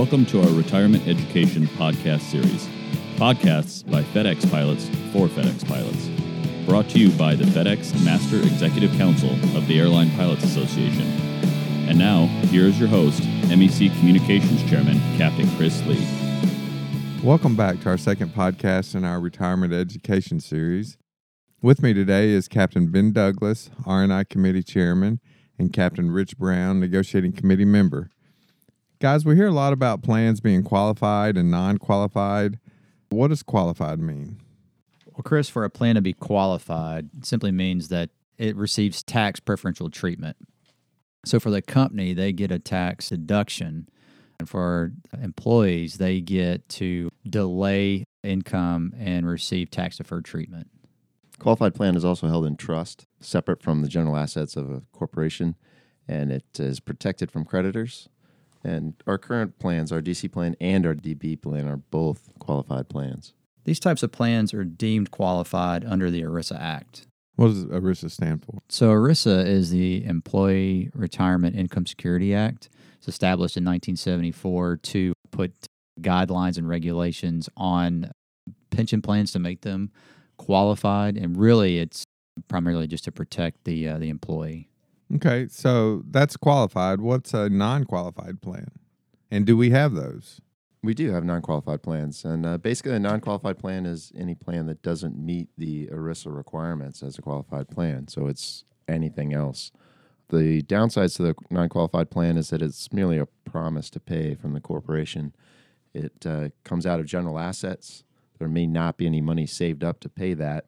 Welcome to our Retirement Education Podcast Series. Podcasts by FedEx pilots for FedEx pilots. Brought to you by the FedEx Master Executive Council of the Airline Pilots Association. And now, here is your host, MEC Communications Chairman, Captain Chris Lee. Welcome back to our second podcast in our Retirement Education Series. With me today is Captain Ben Douglas, R&I Committee Chairman, and Captain Rich Brown, Negotiating Committee Member. Guys, we hear a lot about plans being qualified and non qualified. What does qualified mean? Well, Chris, for a plan to be qualified simply means that it receives tax preferential treatment. So for the company, they get a tax deduction. And for employees, they get to delay income and receive tax deferred treatment. Qualified plan is also held in trust, separate from the general assets of a corporation, and it is protected from creditors and our current plans, our DC plan and our DB plan, are both qualified plans. These types of plans are deemed qualified under the ERISA Act. What does ERISA stand for? So, ERISA is the Employee Retirement Income Security Act. It's established in 1974 to put guidelines and regulations on pension plans to make them qualified, and really, it's primarily just to protect the uh, the employee. Okay, so that's qualified. What's a non qualified plan? And do we have those? We do have non qualified plans. And uh, basically, a non qualified plan is any plan that doesn't meet the ERISA requirements as a qualified plan. So it's anything else. The downsides to the non qualified plan is that it's merely a promise to pay from the corporation. It uh, comes out of general assets. There may not be any money saved up to pay that.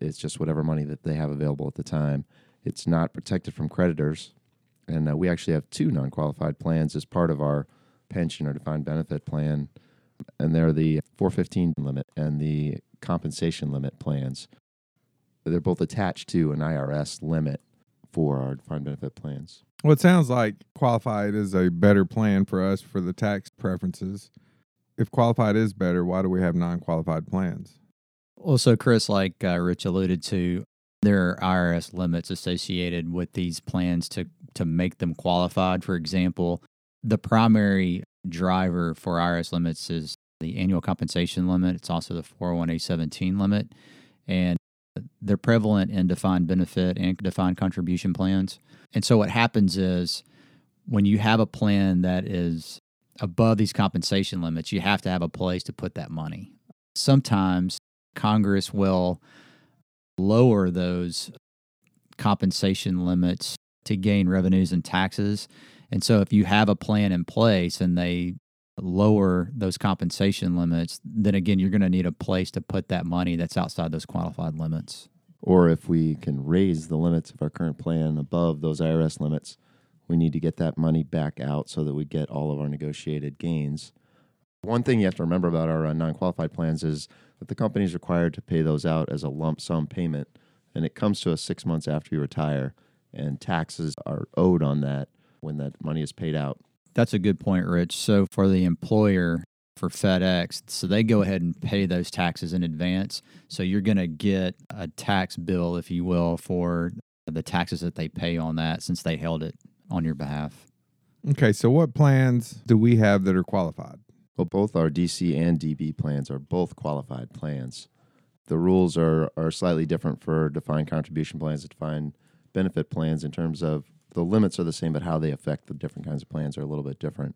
It's just whatever money that they have available at the time. It's not protected from creditors. And uh, we actually have two non qualified plans as part of our pension or defined benefit plan. And they're the 415 limit and the compensation limit plans. They're both attached to an IRS limit for our defined benefit plans. Well, it sounds like qualified is a better plan for us for the tax preferences. If qualified is better, why do we have non qualified plans? Also, Chris, like uh, Rich alluded to, there are IRS limits associated with these plans to to make them qualified. For example, the primary driver for IRS limits is the annual compensation limit. It's also the 401a17 limit, and they're prevalent in defined benefit and defined contribution plans. And so what happens is when you have a plan that is above these compensation limits, you have to have a place to put that money. Sometimes Congress will lower those compensation limits to gain revenues and taxes. And so if you have a plan in place and they lower those compensation limits, then again, you're going to need a place to put that money that's outside those qualified limits. Or if we can raise the limits of our current plan above those IRS limits, we need to get that money back out so that we get all of our negotiated gains. One thing you have to remember about our uh, non qualified plans is that the company is required to pay those out as a lump sum payment, and it comes to us six months after you retire, and taxes are owed on that when that money is paid out. That's a good point, Rich. So for the employer, for FedEx, so they go ahead and pay those taxes in advance. So you're going to get a tax bill, if you will, for the taxes that they pay on that since they held it on your behalf. Okay, so what plans do we have that are qualified? Well, both our DC and DB plans are both qualified plans. The rules are, are slightly different for defined contribution plans and defined benefit plans in terms of the limits are the same, but how they affect the different kinds of plans are a little bit different.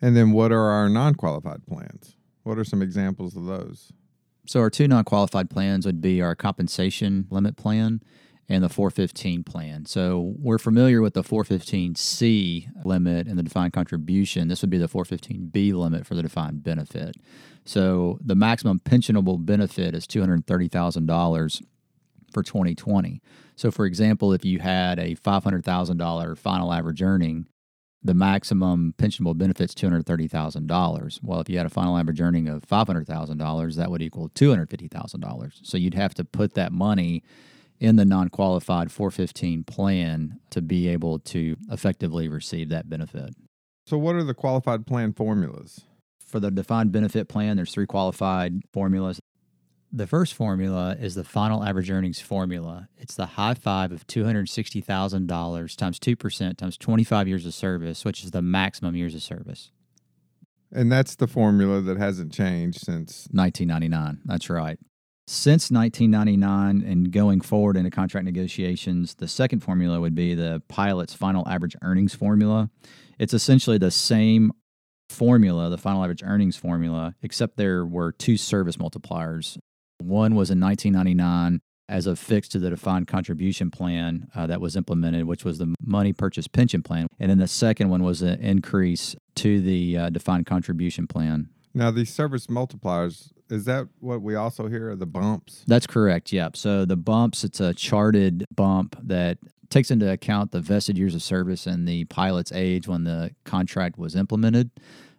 And then what are our non qualified plans? What are some examples of those? So, our two non qualified plans would be our compensation limit plan and the 415 plan. So we're familiar with the 415C limit and the defined contribution. This would be the 415B limit for the defined benefit. So the maximum pensionable benefit is $230,000 for 2020. So, for example, if you had a $500,000 final average earning, the maximum pensionable benefit is $230,000. Well, if you had a final average earning of $500,000, that would equal $250,000. So you'd have to put that money in the non qualified 415 plan to be able to effectively receive that benefit. So, what are the qualified plan formulas? For the defined benefit plan, there's three qualified formulas. The first formula is the final average earnings formula. It's the high five of $260,000 times 2% times 25 years of service, which is the maximum years of service. And that's the formula that hasn't changed since 1999. That's right. Since 1999 and going forward into contract negotiations, the second formula would be the pilot's final average earnings formula. It's essentially the same formula, the final average earnings formula, except there were two service multipliers. One was in 1999 as a fix to the defined contribution plan uh, that was implemented, which was the money purchase pension plan. And then the second one was an increase to the uh, defined contribution plan. Now, these service multipliers, is that what we also hear are the bumps? That's correct. Yep. So the bumps, it's a charted bump that takes into account the vested years of service and the pilot's age when the contract was implemented.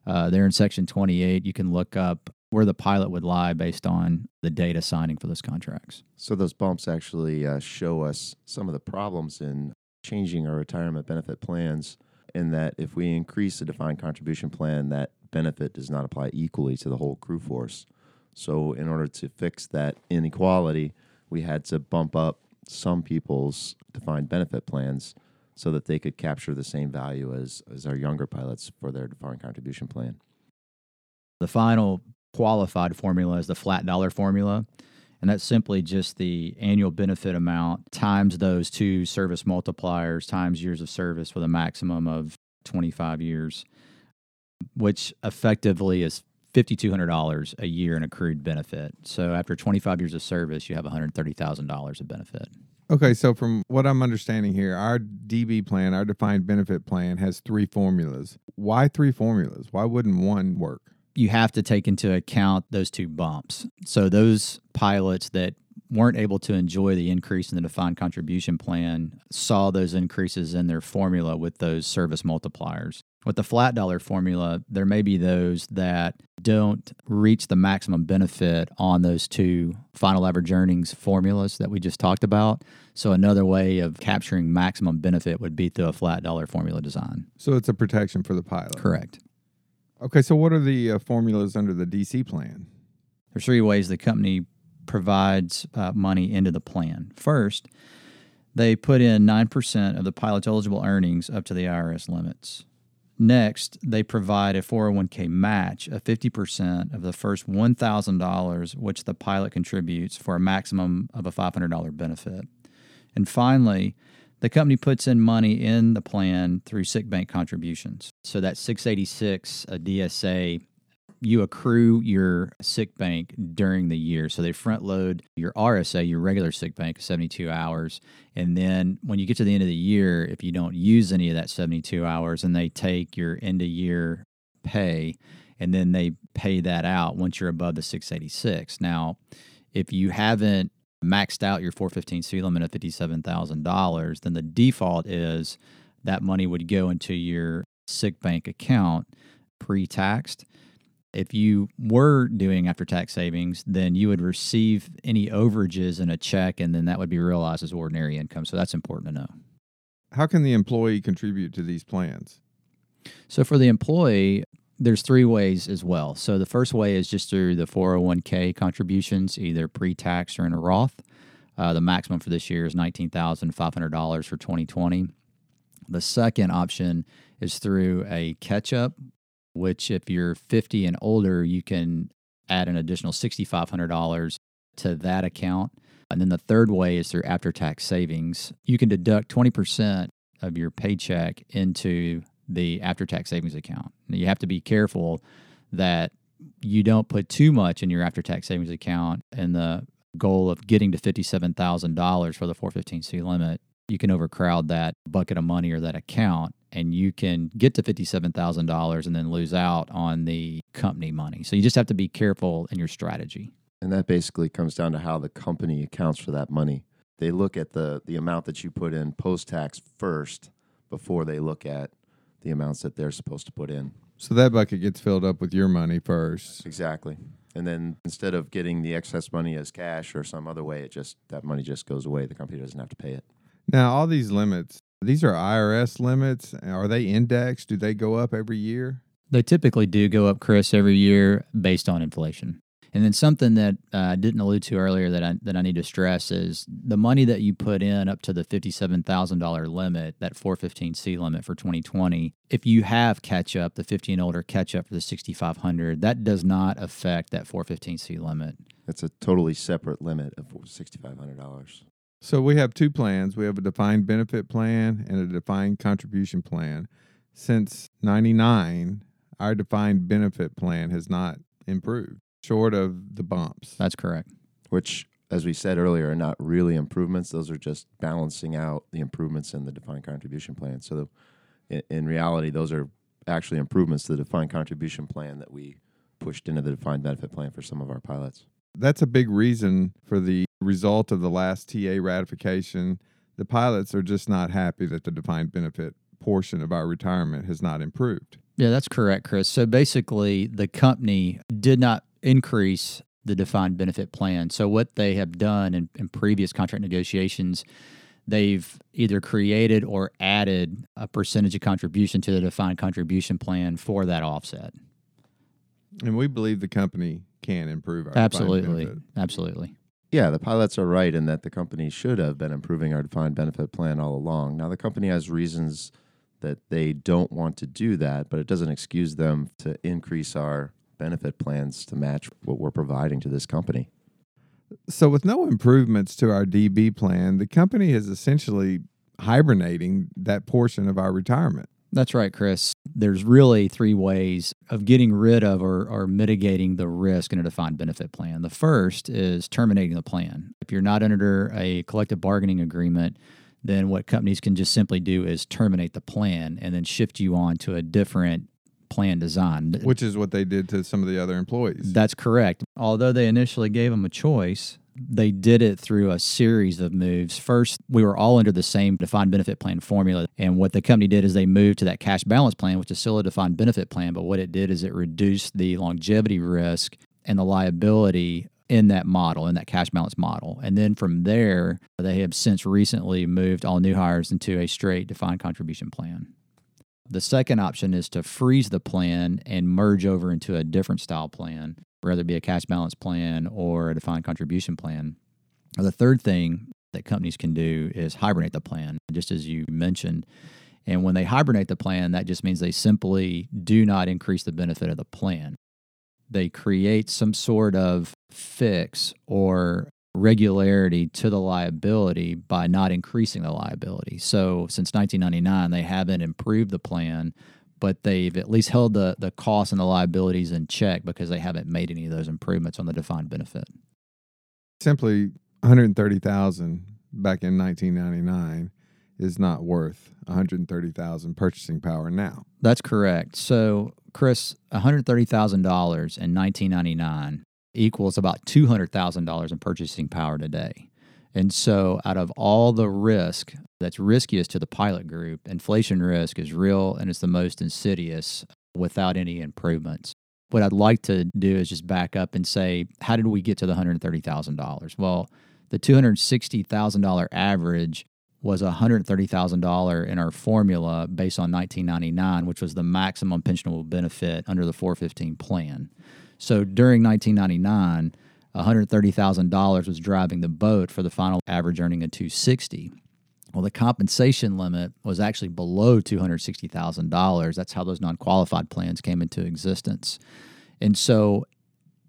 Uh, there in section 28, you can look up where the pilot would lie based on the data signing for those contracts. So those bumps actually uh, show us some of the problems in changing our retirement benefit plans. In that, if we increase the defined contribution plan, that benefit does not apply equally to the whole crew force. So, in order to fix that inequality, we had to bump up some people's defined benefit plans so that they could capture the same value as, as our younger pilots for their defined contribution plan. The final qualified formula is the flat dollar formula. And that's simply just the annual benefit amount times those two service multipliers times years of service with a maximum of 25 years, which effectively is $5,200 a year in accrued benefit. So after 25 years of service, you have $130,000 of benefit. Okay, so from what I'm understanding here, our DB plan, our defined benefit plan, has three formulas. Why three formulas? Why wouldn't one work? You have to take into account those two bumps. So those pilots that weren't able to enjoy the increase in the defined contribution plan saw those increases in their formula with those service multipliers. With the flat dollar formula, there may be those that don't reach the maximum benefit on those two final average earnings formulas that we just talked about. So, another way of capturing maximum benefit would be through a flat dollar formula design. So it's a protection for the pilot. Correct. Okay, so what are the uh, formulas under the DC plan? There's three ways the company provides uh, money into the plan. First, they put in 9% of the pilot's eligible earnings up to the IRS limits. Next, they provide a 401k match of 50% of the first $1,000 which the pilot contributes for a maximum of a $500 benefit. And finally, the company puts in money in the plan through sick bank contributions. So that 686 a DSA you accrue your sick bank during the year. So they front load your RSA, your regular sick bank, 72 hours. And then when you get to the end of the year, if you don't use any of that 72 hours, and they take your end of year pay and then they pay that out once you're above the 686. Now, if you haven't maxed out your 415C limit of $57,000, then the default is that money would go into your sick bank account pre taxed if you were doing after tax savings, then you would receive any overages in a check, and then that would be realized as ordinary income. So that's important to know. How can the employee contribute to these plans? So for the employee, there's three ways as well. So the first way is just through the 401k contributions, either pre-tax or in a Roth. Uh, the maximum for this year is $19,500 for 2020. The second option is through a catch up, which if you're 50 and older, you can add an additional $6,500 to that account. And then the third way is through after tax savings. You can deduct 20% of your paycheck into the after tax savings account. Now, you have to be careful that you don't put too much in your after tax savings account and the goal of getting to $57,000 for the 415C limit. You can overcrowd that bucket of money or that account and you can get to $57,000 and then lose out on the company money. So you just have to be careful in your strategy. And that basically comes down to how the company accounts for that money. They look at the, the amount that you put in post tax first before they look at the amounts that they're supposed to put in. So that bucket gets filled up with your money first. Exactly. And then instead of getting the excess money as cash or some other way, it just that money just goes away. The company doesn't have to pay it. Now, all these limits, these are IRS limits. Are they indexed? Do they go up every year? They typically do go up, Chris, every year based on inflation. And then something that uh, I didn't allude to earlier that I, that I need to stress is the money that you put in up to the $57,000 limit, that 415C limit for 2020, if you have catch up, the 50 and older catch up for the 6,500, that does not affect that 415C limit. It's a totally separate limit of $6,500. So we have two plans. We have a defined benefit plan and a defined contribution plan. Since 99, our defined benefit plan has not improved, short of the bumps. That's correct. Which, as we said earlier, are not really improvements. Those are just balancing out the improvements in the defined contribution plan. So, the, in, in reality, those are actually improvements to the defined contribution plan that we pushed into the defined benefit plan for some of our pilots. That's a big reason for the result of the last TA ratification. The pilots are just not happy that the defined benefit portion of our retirement has not improved. Yeah, that's correct, Chris. So basically, the company did not increase the defined benefit plan. So what they have done in, in previous contract negotiations, they've either created or added a percentage of contribution to the defined contribution plan for that offset. And we believe the company can improve our absolutely, absolutely. Yeah, the pilots are right in that the company should have been improving our defined benefit plan all along. Now the company has reasons that they don't want to do that, but it doesn't excuse them to increase our benefit plans to match what we're providing to this company. So, with no improvements to our DB plan, the company is essentially hibernating that portion of our retirement. That's right, Chris. There's really three ways of getting rid of or, or, mitigating the risk in a defined benefit plan. The first is terminating the plan. If you're not under a collective bargaining agreement, then what companies can just simply do is terminate the plan and then shift you on to a different plan design. Which is what they did to some of the other employees. That's correct. Although they initially gave them a choice, they did it through a series of moves. First, we were all under the same defined benefit plan formula. And what the company did is they moved to that cash balance plan, which is still a defined benefit plan. But what it did is it reduced the longevity risk and the liability in that model, in that cash balance model. And then from there, they have since recently moved all new hires into a straight defined contribution plan. The second option is to freeze the plan and merge over into a different style plan, whether it be a cash balance plan or a defined contribution plan. the third thing that companies can do is hibernate the plan, just as you mentioned. And when they hibernate the plan, that just means they simply do not increase the benefit of the plan they create some sort of fix or regularity to the liability by not increasing the liability. So since 1999, they haven't improved the plan, but they've at least held the, the costs and the liabilities in check because they haven't made any of those improvements on the defined benefit. Simply 130,000 back in 1999 is not worth 130,000 purchasing power now. That's correct. So Chris, $130,000 in 1999 equals about $200,000 in purchasing power today. And so, out of all the risk that's riskiest to the pilot group, inflation risk is real and it's the most insidious without any improvements. What I'd like to do is just back up and say, how did we get to the $130,000? Well, the $260,000 average was $130,000 in our formula based on 1999, which was the maximum pensionable benefit under the 415 plan. So during 1999, $130,000 was driving the boat for the final average earning of 260. Well, the compensation limit was actually below $260,000. That's how those non-qualified plans came into existence. And so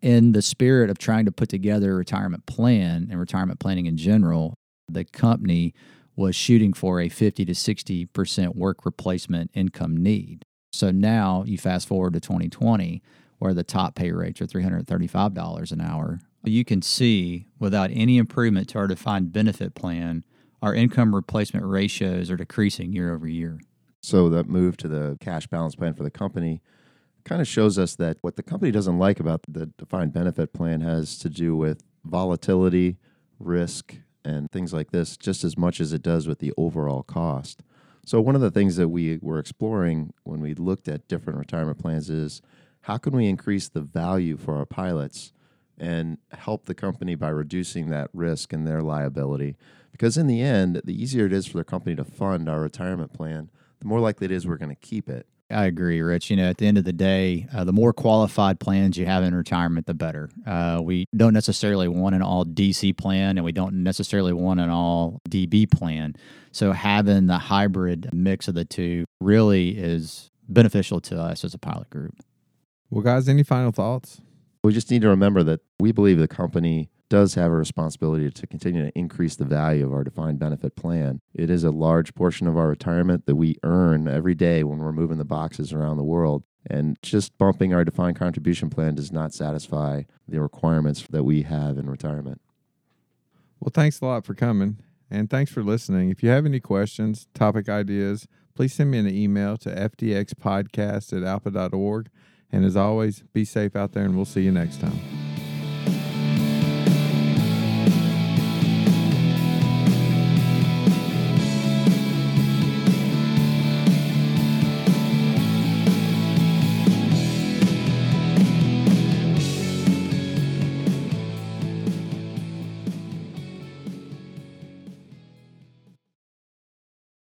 in the spirit of trying to put together a retirement plan and retirement planning in general, the company was shooting for a 50 to 60% work replacement income need. So now you fast forward to 2020, where the top pay rates are $335 an hour. You can see without any improvement to our defined benefit plan, our income replacement ratios are decreasing year over year. So that move to the cash balance plan for the company kind of shows us that what the company doesn't like about the defined benefit plan has to do with volatility, risk, and things like this just as much as it does with the overall cost. So, one of the things that we were exploring when we looked at different retirement plans is how can we increase the value for our pilots and help the company by reducing that risk and their liability? Because in the end, the easier it is for the company to fund our retirement plan, the more likely it is we're going to keep it. I agree, Rich. You know, at the end of the day, uh, the more qualified plans you have in retirement, the better. Uh, we don't necessarily want an all DC plan, and we don't necessarily want an all DB plan. So having the hybrid mix of the two really is beneficial to us as a pilot group. Well, guys, any final thoughts? We just need to remember that we believe the company does have a responsibility to continue to increase the value of our defined benefit plan. It is a large portion of our retirement that we earn every day when we're moving the boxes around the world. And just bumping our defined contribution plan does not satisfy the requirements that we have in retirement. Well, thanks a lot for coming. And thanks for listening. If you have any questions, topic ideas, please send me an email to fdxpodcast at alpa.org. And as always, be safe out there, and we'll see you next time.